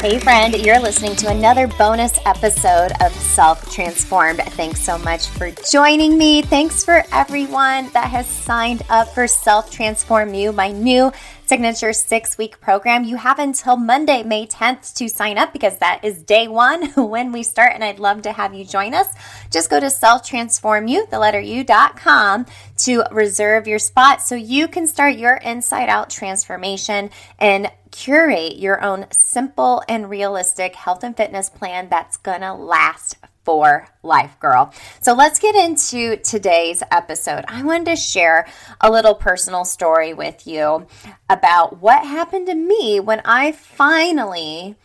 Hey, friend, you're listening to another bonus episode of Self Transformed. Thanks so much for joining me. Thanks for everyone that has signed up for Self Transform You, my new signature six week program. You have until Monday, May 10th to sign up because that is day one when we start, and I'd love to have you join us. Just go to selftransformu, the letter u.com to reserve your spot so you can start your inside out transformation and curate your own simple and realistic health and fitness plan that's gonna last for life, girl. So let's get into today's episode. I wanted to share a little personal story with you about what happened to me when I finally,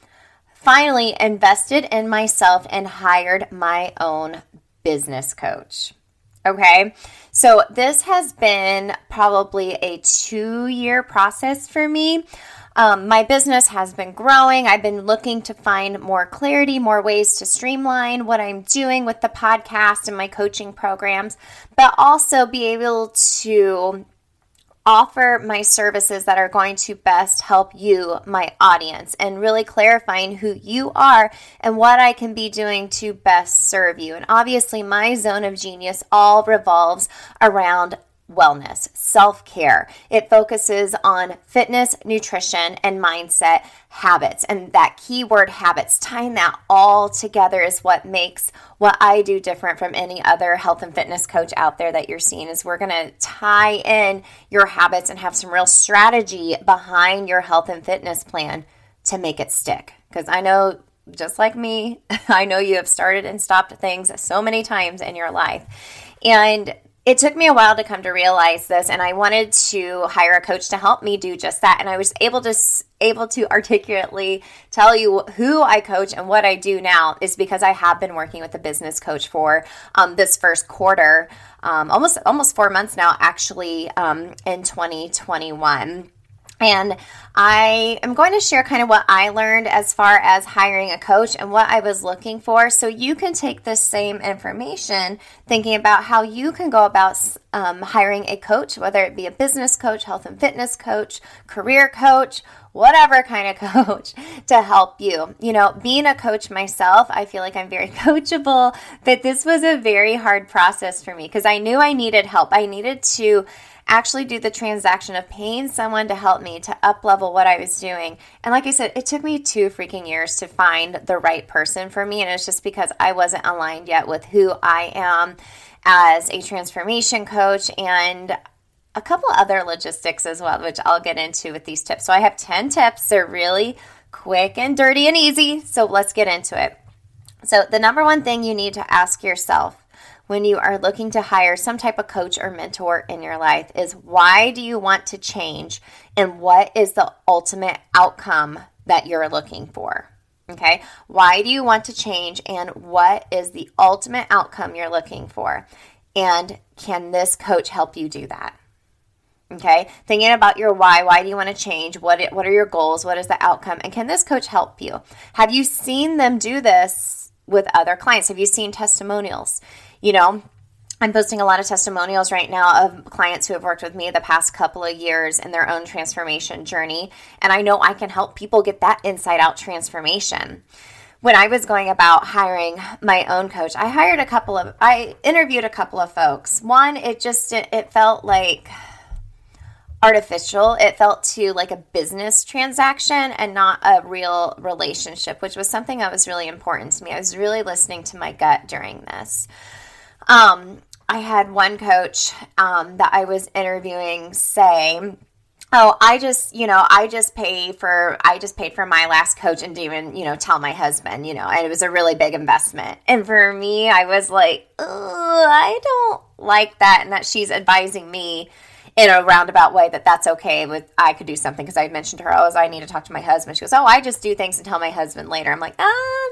finally invested in myself and hired my own business coach. Okay, so this has been probably a two year process for me. Um, my business has been growing. I've been looking to find more clarity, more ways to streamline what I'm doing with the podcast and my coaching programs, but also be able to offer my services that are going to best help you, my audience, and really clarifying who you are and what I can be doing to best serve you. And obviously, my zone of genius all revolves around wellness, self care. It focuses on fitness, nutrition, and mindset habits. And that keyword habits, tying that all together is what makes what I do different from any other health and fitness coach out there that you're seeing is we're going to tie in your habits and have some real strategy behind your health and fitness plan to make it stick. Because I know just like me, I know you have started and stopped things so many times in your life. And it took me a while to come to realize this and i wanted to hire a coach to help me do just that and i was able to able to articulately tell you who i coach and what i do now is because i have been working with a business coach for um, this first quarter um, almost almost four months now actually um, in 2021 and I am going to share kind of what I learned as far as hiring a coach and what I was looking for. So you can take this same information thinking about how you can go about um, hiring a coach, whether it be a business coach, health and fitness coach, career coach, whatever kind of coach to help you. You know, being a coach myself, I feel like I'm very coachable, but this was a very hard process for me because I knew I needed help. I needed to actually do the transaction of paying someone to help me to up level what I was doing. And like I said, it took me two freaking years to find the right person for me. And it's just because I wasn't aligned yet with who I am as a transformation coach and a couple other logistics as well, which I'll get into with these tips. So I have 10 tips. They're really quick and dirty and easy. So let's get into it. So, the number one thing you need to ask yourself when you are looking to hire some type of coach or mentor in your life is why do you want to change and what is the ultimate outcome that you're looking for? Okay, why do you want to change and what is the ultimate outcome you're looking for? And can this coach help you do that? Okay, thinking about your why. Why do you want to change? What what are your goals? What is the outcome? And can this coach help you? Have you seen them do this with other clients? Have you seen testimonials? you know, I'm posting a lot of testimonials right now of clients who have worked with me the past couple of years in their own transformation journey. And I know I can help people get that inside out transformation. When I was going about hiring my own coach, I hired a couple of, I interviewed a couple of folks. One, it just, it, it felt like, artificial. It felt to like a business transaction and not a real relationship, which was something that was really important to me. I was really listening to my gut during this. Um, I had one coach um, that I was interviewing say, Oh, I just, you know, I just pay for, I just paid for my last coach and didn't even, you know, tell my husband, you know, and it was a really big investment. And for me, I was like, I don't like that. And that she's advising me in a roundabout way that that's okay with, I could do something because I mentioned to her, oh, I need to talk to my husband. She goes, oh, I just do things and tell my husband later. I'm like, ah,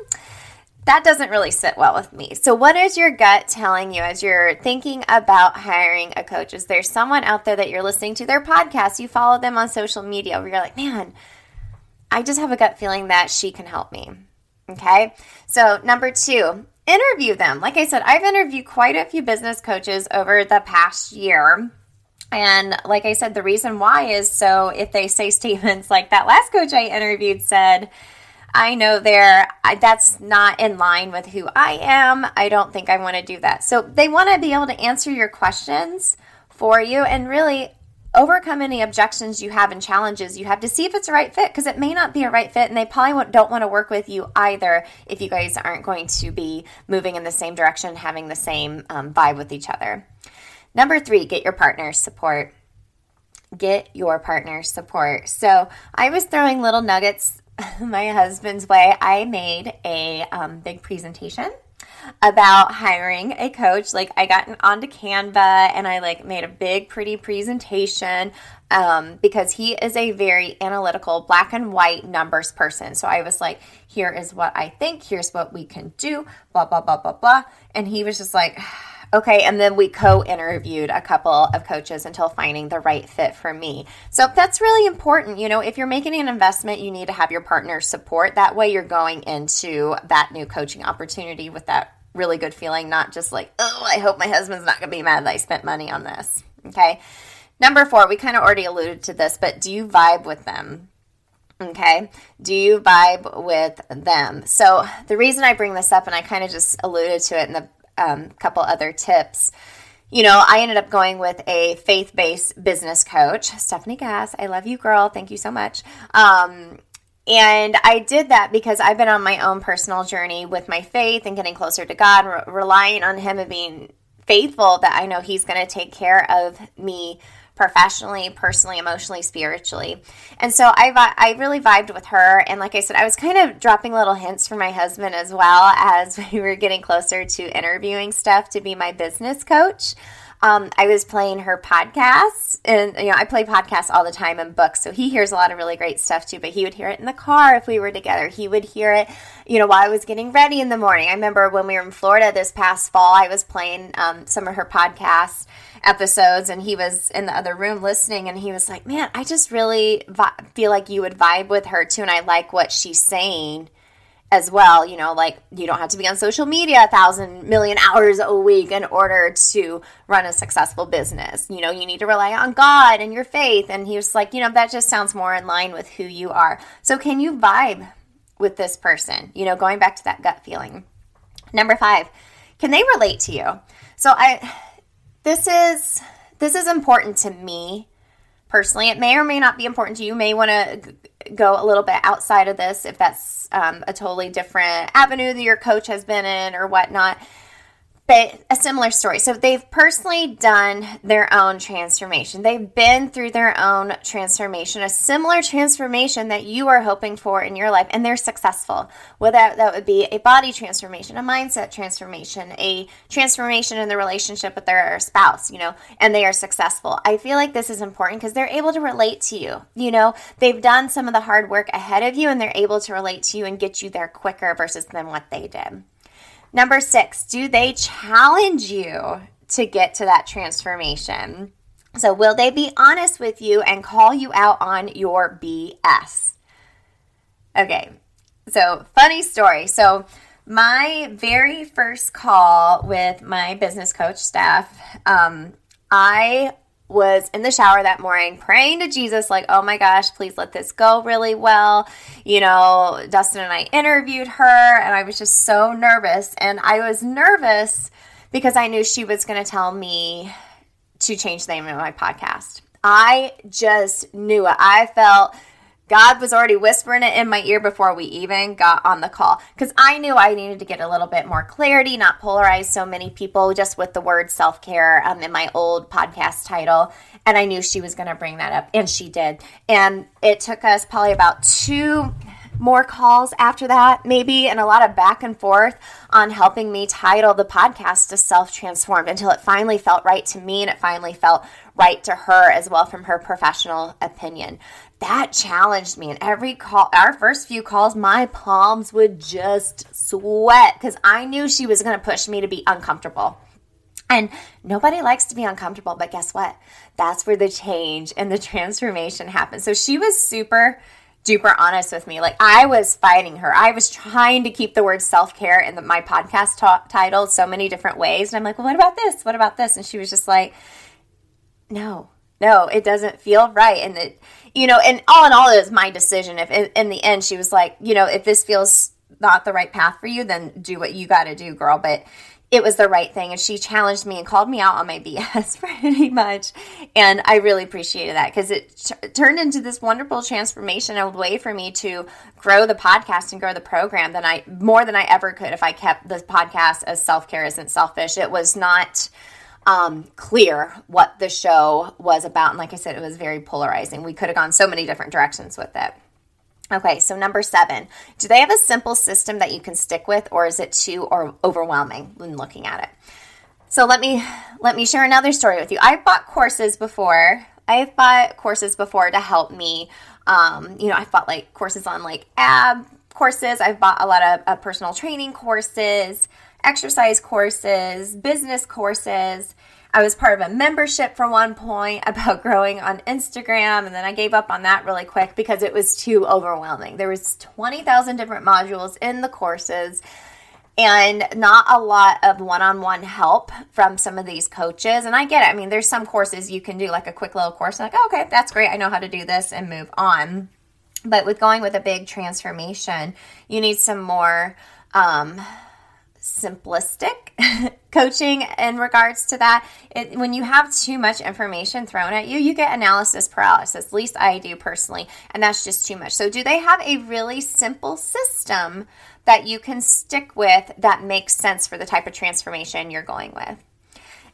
that doesn't really sit well with me. So, what is your gut telling you as you're thinking about hiring a coach? Is there someone out there that you're listening to their podcast? You follow them on social media where you're like, man, I just have a gut feeling that she can help me. Okay. So, number two, interview them. Like I said, I've interviewed quite a few business coaches over the past year. And like I said, the reason why is so if they say statements like that last coach I interviewed said, I know there that's not in line with who I am. I don't think I want to do that. So they want to be able to answer your questions for you and really overcome any objections you have and challenges you have to see if it's a right fit because it may not be a right fit and they probably don't want to work with you either if you guys aren't going to be moving in the same direction having the same um, vibe with each other number three get your partner's support get your partner's support so i was throwing little nuggets my husband's way, I made a um, big presentation about hiring a coach. Like I got onto Canva and I like made a big pretty presentation um, because he is a very analytical black and white numbers person. So I was like, here is what I think, here's what we can do, blah blah blah blah blah. And he was just like Okay, and then we co interviewed a couple of coaches until finding the right fit for me. So that's really important. You know, if you're making an investment, you need to have your partner support. That way, you're going into that new coaching opportunity with that really good feeling, not just like, oh, I hope my husband's not going to be mad that I spent money on this. Okay. Number four, we kind of already alluded to this, but do you vibe with them? Okay. Do you vibe with them? So, the reason I bring this up, and I kind of just alluded to it in the um, couple other tips. You know, I ended up going with a faith based business coach, Stephanie Gass. I love you, girl. Thank you so much. Um, and I did that because I've been on my own personal journey with my faith and getting closer to God, re- relying on Him and being faithful that I know He's going to take care of me professionally, personally, emotionally, spiritually. And so I, I really vibed with her. And like I said, I was kind of dropping little hints for my husband as well as we were getting closer to interviewing Steph to be my business coach. Um, I was playing her podcasts, and you know, I play podcasts all the time and books, so he hears a lot of really great stuff too. But he would hear it in the car if we were together. He would hear it, you know, while I was getting ready in the morning. I remember when we were in Florida this past fall, I was playing um, some of her podcasts episodes, and he was in the other room listening, and he was like, "Man, I just really vi- feel like you would vibe with her too, and I like what she's saying." As well. You know, like you don't have to be on social media a thousand million hours a week in order to run a successful business. You know, you need to rely on God and your faith. And he was like, you know, that just sounds more in line with who you are. So can you vibe with this person? You know, going back to that gut feeling. Number five, can they relate to you? So I, this is, this is important to me personally. It may or may not be important to you. You may want to go a little bit outside of this if that's um, a totally different avenue that your coach has been in or whatnot but a similar story. So they've personally done their own transformation. They've been through their own transformation, a similar transformation that you are hoping for in your life, and they're successful. Whether that would be a body transformation, a mindset transformation, a transformation in the relationship with their spouse, you know, and they are successful. I feel like this is important because they're able to relate to you. You know, they've done some of the hard work ahead of you and they're able to relate to you and get you there quicker versus than what they did. Number six, do they challenge you to get to that transformation? So, will they be honest with you and call you out on your BS? Okay, so funny story. So, my very first call with my business coach Steph, um, I was in the shower that morning praying to Jesus, like, oh my gosh, please let this go really well. You know, Dustin and I interviewed her, and I was just so nervous. And I was nervous because I knew she was going to tell me to change the name of my podcast. I just knew it. I felt God was already whispering it in my ear before we even got on the call because I knew I needed to get a little bit more clarity, not polarize so many people just with the word self care um, in my old podcast title. And I knew she was going to bring that up, and she did. And it took us probably about two more calls after that, maybe, and a lot of back and forth on helping me title the podcast to Self Transformed until it finally felt right to me and it finally felt right to her as well from her professional opinion that challenged me. And every call, our first few calls, my palms would just sweat because I knew she was going to push me to be uncomfortable. And nobody likes to be uncomfortable, but guess what? That's where the change and the transformation happens. So she was super duper honest with me. Like I was fighting her. I was trying to keep the word self care in the, my podcast title so many different ways. And I'm like, well, what about this? What about this? And she was just like, no, no, it doesn't feel right. And it, you know, and all in all, it was my decision. If in, in the end she was like, you know, if this feels not the right path for you, then do what you got to do, girl. But it was the right thing. And she challenged me and called me out on my BS pretty much. And I really appreciated that because it t- turned into this wonderful transformation, a way for me to grow the podcast and grow the program than I, more than I ever could if I kept the podcast as self care isn't selfish. It was not, um, clear what the show was about. And like I said, it was very polarizing. We could have gone so many different directions with it. Okay, so number seven, do they have a simple system that you can stick with, or is it too or overwhelming when looking at it? So let me let me share another story with you. I've bought courses before. I've bought courses before to help me. Um, you know, I've bought like courses on like ab courses. I've bought a lot of uh, personal training courses exercise courses, business courses. I was part of a membership for one point about growing on Instagram and then I gave up on that really quick because it was too overwhelming. There was 20,000 different modules in the courses and not a lot of one-on-one help from some of these coaches. And I get it. I mean, there's some courses you can do like a quick little course like, oh, "Okay, that's great. I know how to do this" and move on. But with going with a big transformation, you need some more um simplistic coaching in regards to that. It, when you have too much information thrown at you, you get analysis paralysis. At least I do personally, and that's just too much. So, do they have a really simple system that you can stick with that makes sense for the type of transformation you're going with?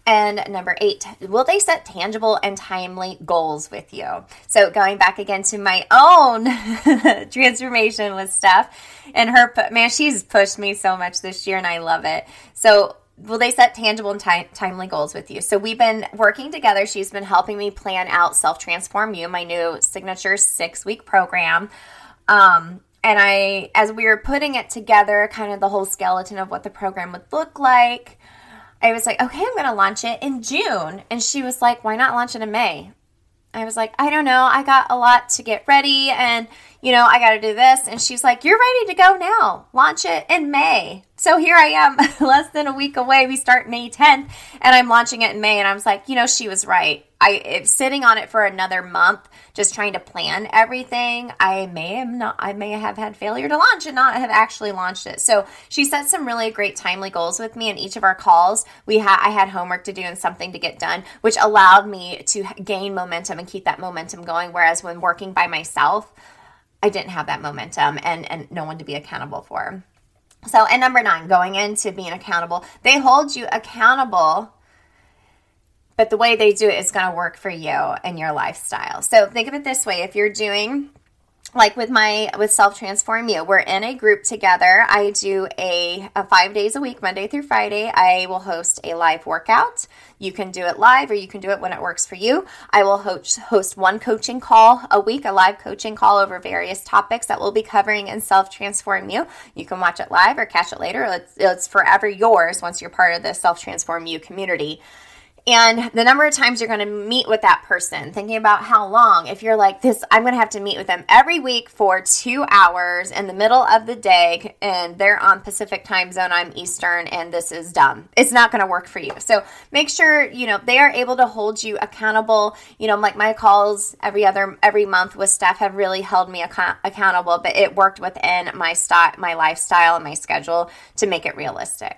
And number eight, will they set tangible and timely goals with you? So, going back again to my own transformation with Steph and her, man, she's pushed me so much this year and I love it. So, will they set tangible and ti- timely goals with you. So we've been working together. She's been helping me plan out Self Transform You, my new signature six week program. Um, and I, as we were putting it together, kind of the whole skeleton of what the program would look like, I was like, okay, I'm going to launch it in June. And she was like, why not launch it in May? I was like, I don't know. I got a lot to get ready and, you know, I got to do this. And she's like, You're ready to go now. Launch it in May. So here I am, less than a week away. We start May 10th and I'm launching it in May. And I was like, You know, she was right. I sitting on it for another month, just trying to plan everything. I may have not, I may have had failure to launch and not have actually launched it. So she set some really great timely goals with me in each of our calls. We had, I had homework to do and something to get done, which allowed me to gain momentum and keep that momentum going. Whereas when working by myself, I didn't have that momentum and and no one to be accountable for. So, and number nine, going into being accountable, they hold you accountable but the way they do it is going to work for you and your lifestyle. So think of it this way if you're doing like with my with self transform you we're in a group together. I do a, a, five days a week monday through friday. I will host a live workout. You can do it live or you can do it when it works for you. I will host host one coaching call a week a live coaching call over various topics that we'll be covering in self transform you. You can watch it live or catch it later. It's, it's forever yours once you're part of the self transform you community and the number of times you're going to meet with that person, thinking about how long, if you're like this, I'm going to have to meet with them every week for two hours in the middle of the day, and they're on Pacific time zone, I'm Eastern, and this is dumb. It's not going to work for you. So make sure, you know, they are able to hold you accountable. You know, like my calls every other, every month with Steph have really held me ac- accountable, but it worked within my, st- my lifestyle and my schedule to make it realistic.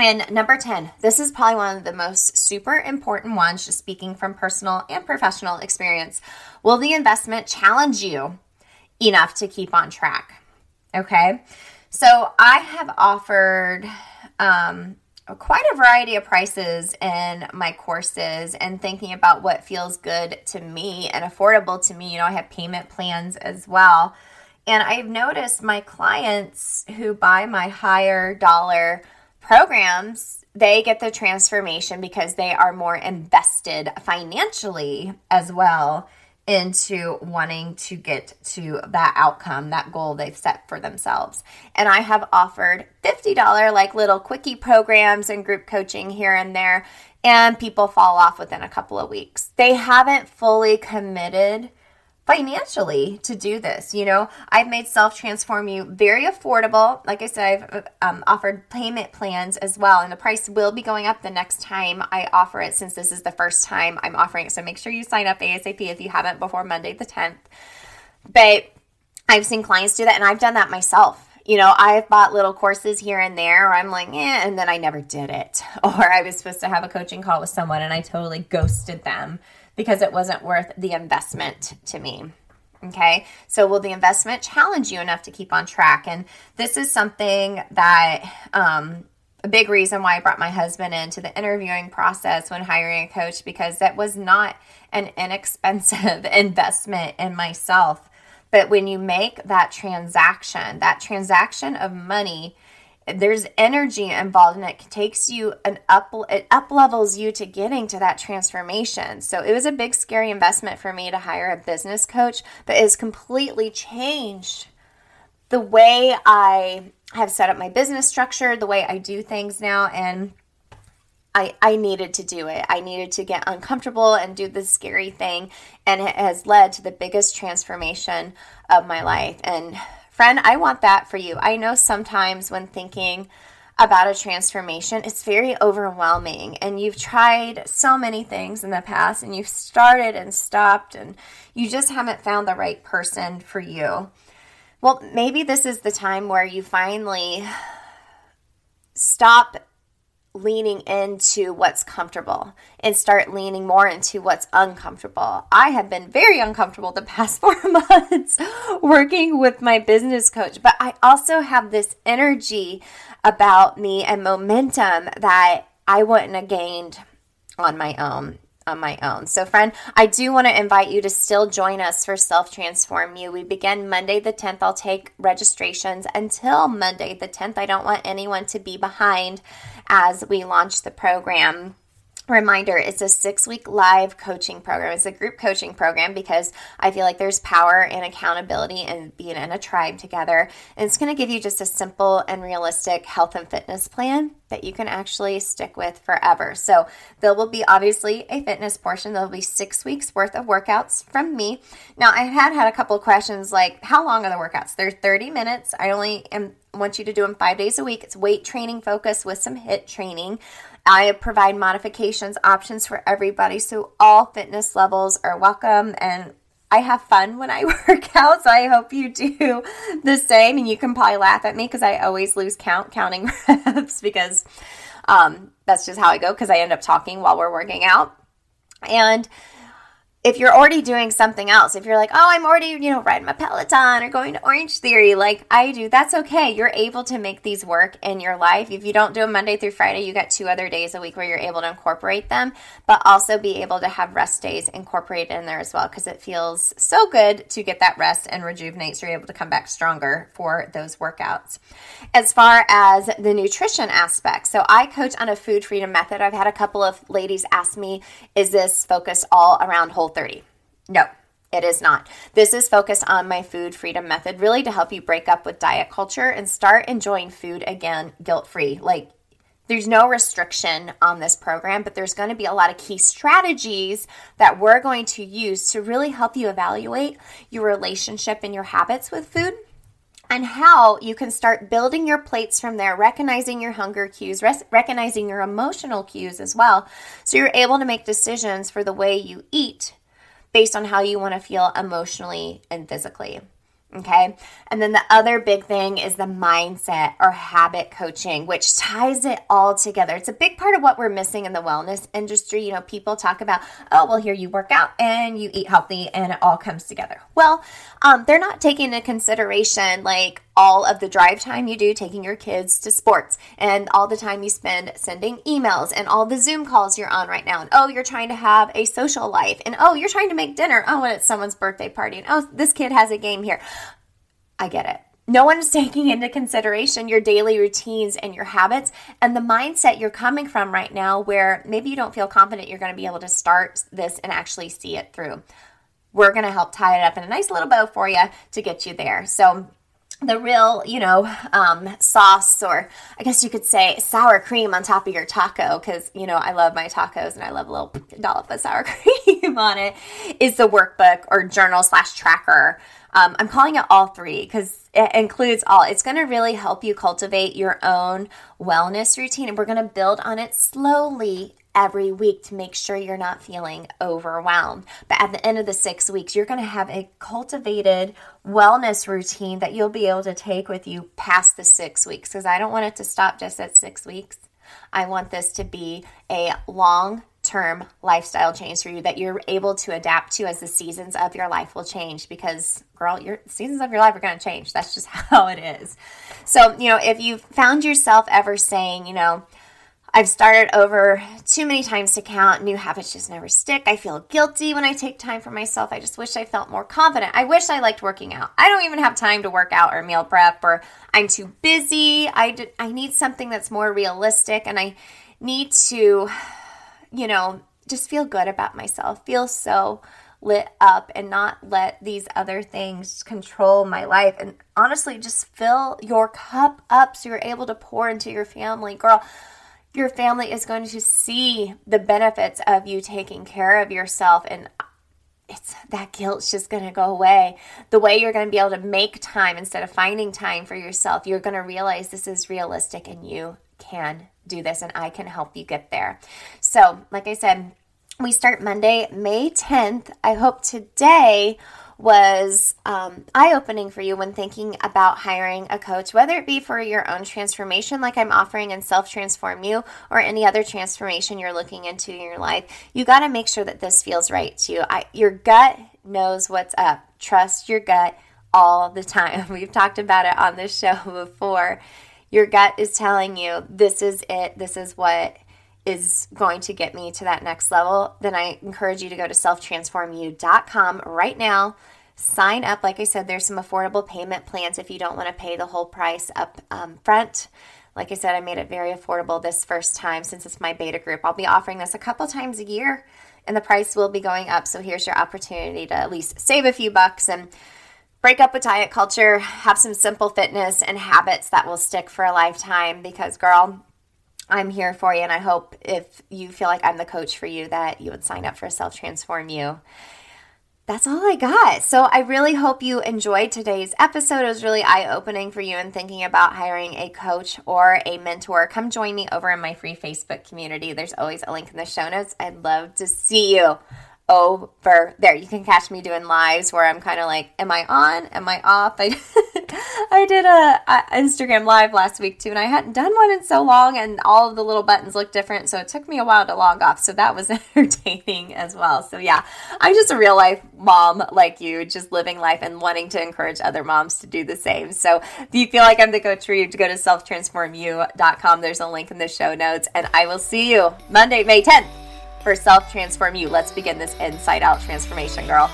And number 10, this is probably one of the most super important ones, just speaking from personal and professional experience. Will the investment challenge you enough to keep on track? Okay. So I have offered um, quite a variety of prices in my courses and thinking about what feels good to me and affordable to me. You know, I have payment plans as well. And I've noticed my clients who buy my higher dollar programs, they get the transformation because they are more invested financially as well into wanting to get to that outcome, that goal they've set for themselves. And I have offered $50 like little quickie programs and group coaching here and there, and people fall off within a couple of weeks. They haven't fully committed financially to do this. You know, I've made Self Transform You very affordable. Like I said, I've um, offered payment plans as well, and the price will be going up the next time I offer it since this is the first time I'm offering it. So make sure you sign up ASAP if you haven't before Monday the 10th. But I've seen clients do that, and I've done that myself. You know, I've bought little courses here and there, or I'm like, eh, and then I never did it. Or I was supposed to have a coaching call with someone and I totally ghosted them because it wasn't worth the investment to me. Okay, so will the investment challenge you enough to keep on track? And this is something that um, a big reason why I brought my husband into the interviewing process when hiring a coach because that was not an inexpensive investment in myself. But when you make that transaction, that transaction of money there's energy involved and it takes you an up it up levels you to getting to that transformation so it was a big scary investment for me to hire a business coach but it's completely changed the way i have set up my business structure the way i do things now and I, I needed to do it. I needed to get uncomfortable and do this scary thing. And it has led to the biggest transformation of my life. And Friend, I want that for you. I know sometimes when thinking about a transformation, it's very overwhelming. And you've tried so many things in the past and you've started and stopped and you just haven't found the right person for you. Well, maybe this is the time where you finally stop leaning into what's comfortable and start leaning more into what's uncomfortable. I have been very uncomfortable the past four months working with my business coach, but I also have this energy about me and momentum that I wouldn't have gained on my own. on my own. So, friend, I do want to invite you to still join us for Self Transform You. We begin Monday the 10th. I'll take registrations until Monday the 10th. I don't want anyone to be behind as we launch the program reminder it's a six week live coaching program. It's a group coaching program because i feel like there's power and accountability and being in a tribe together. And it's going to give you just a simple and realistic health and fitness plan that you can actually stick with forever. So there will be obviously a fitness portion. There'll be six weeks worth of workouts from me. Now i had had a couple questions like how long are the workouts? They're 30 minutes. I only am want you to do them five days a week. It's weight training focus with some HIIT training I provide modifications options for everybody, so all fitness levels are welcome and I have fun when I work out, so I hope you do the same. And you can probably laugh at me because I always lose count counting reps because um, that's just how I go because I end up talking while we're working out. And if you're already doing something else, if you're like, oh, I'm already, you know, riding my Peloton or going to Orange Theory, like I do, that's okay. You're able to make these work in your life. If you don't do them Monday through Friday, you got two other days a week where you're able to incorporate them, but also be able to have rest days incorporated in there as well because it feels so good to get that rest and rejuvenate so you're able to come back stronger for those workouts. As far as the nutrition aspect, so I coach on a food freedom method. I've had a couple of ladies ask me, is this focused all around whole 30. No, it is not. This is focused on my food freedom method, really to help you break up with diet culture and start enjoying food again guilt free. Like, there's no restriction on this program, but there's going to be a lot of key strategies that we're going to use to really help you evaluate your relationship and your habits with food and how you can start building your plates from there, recognizing your hunger cues, res- recognizing your emotional cues as well. So you're able to make decisions for the way you eat based on how you want to feel emotionally and physically. Okay. And then the other big thing is the mindset or habit coaching, which ties it all together. It's a big part of what we're missing in the wellness industry. You know, people talk about, oh, well, here you work out and you eat healthy and it all comes together. Well, um, they're not taking into consideration like all of the drive time you do taking your kids to sports and all the time you spend sending emails and all the Zoom calls you're on right now. And oh, you're trying to have a social life. And oh, you're trying to make dinner. Oh, and it's someone's birthday party. And oh, this kid has a game here. I get it. No one is taking into consideration your daily routines and your habits and the mindset you're coming from right now, where maybe you don't feel confident you're going to be able to start this and actually see it through. We're going to help tie it up in a nice little bow for you to get you there. So, the real, you know, um, sauce, or I guess you could say sour cream on top of your taco, because, you know, I love my tacos and I love a little dollop of sour cream on it, is the workbook or journal slash tracker um, I'm calling it all three because it includes all. It's going to really help you cultivate your own wellness routine, and we're going to build on it slowly every week to make sure you're not feeling overwhelmed. But at the end of the six weeks, you're going to have a cultivated wellness routine that you'll be able to take with you past the six weeks because I don't want it to stop just at six weeks. I want this to be a long term lifestyle change for you that you're able to adapt to as the seasons of your life will change because girl your seasons of your life are going to change that's just how it is so you know if you found yourself ever saying you know I've started over too many times to count. New habits just never stick. I feel guilty when I take time for myself. I just wish I felt more confident. I wish I liked working out. I don't even have time to work out or meal prep, or I'm too busy. I, I need something that's more realistic, and I need to you know, just feel good about myself, feel so lit up and not let these other things control my life. And honestly, just fill your cup up so you're able to pour into your family. Girl, your family is going to see the benefits of you taking care of yourself and it's that guilt's just going to go away. The way you're going to be able to make time instead of finding time for yourself, you're going to realize this is realistic and you can do this and I can help you get there. So, like I said, we start Monday, May 10th. I hope today was um, eye opening for you when thinking about hiring a coach, whether it be for your own transformation, like I'm offering in Self Transform You, or any other transformation you're looking into in your life. You got to make sure that this feels right to you. I, your gut knows what's up. Trust your gut all the time. We've talked about it on this show before. Your gut is telling you this is it, this is what is going to get me to that next level, then I encourage you to go to selftransformu.com right now. Sign up. Like I said, there's some affordable payment plans if you don't want to pay the whole price up um, front. Like I said, I made it very affordable this first time since it's my beta group. I'll be offering this a couple times a year and the price will be going up. So here's your opportunity to at least save a few bucks and break up with diet culture, have some simple fitness and habits that will stick for a lifetime because, girl, I'm here for you. And I hope if you feel like I'm the coach for you, that you would sign up for Self Transform You that's all I got. So I really hope you enjoyed today's episode. It was really eye opening for you and thinking about hiring a coach or a mentor. Come join me over in my free Facebook community. There's always a link in the show notes. I'd love to see you over there. You can catch me doing lives where I'm kind of like, am I on? Am I off? I, I did a, a, Instagram live last week too, and I hadn't done one in so long, and all of the little buttons look different, so it took me a while to log off. So that was entertaining as well. So yeah, I'm just a real life mom like you, just living life and wanting to encourage other moms to do the same. So if you feel like I'm the coach for you, to go to selftransformu.com. There's a link in the show notes, and I will see you Monday, May 10th for Self Transform You. Let's begin this inside out transformation, girl.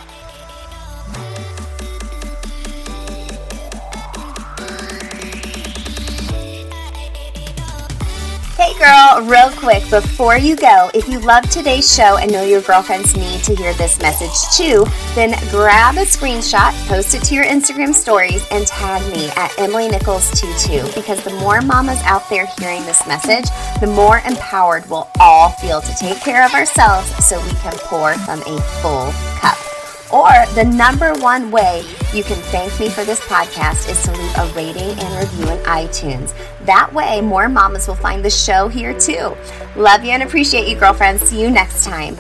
Hey girl, real quick before you go, if you love today's show and know your girlfriends need to hear this message too, then grab a screenshot, post it to your Instagram stories, and tag me at Emily Nichols22 because the more mamas out there hearing this message, the more empowered we'll all feel to take care of ourselves so we can pour from a full cup. Or the number one way you can thank me for this podcast is to leave a rating and review in iTunes. That way, more mamas will find the show here too. Love you and appreciate you, girlfriends. See you next time.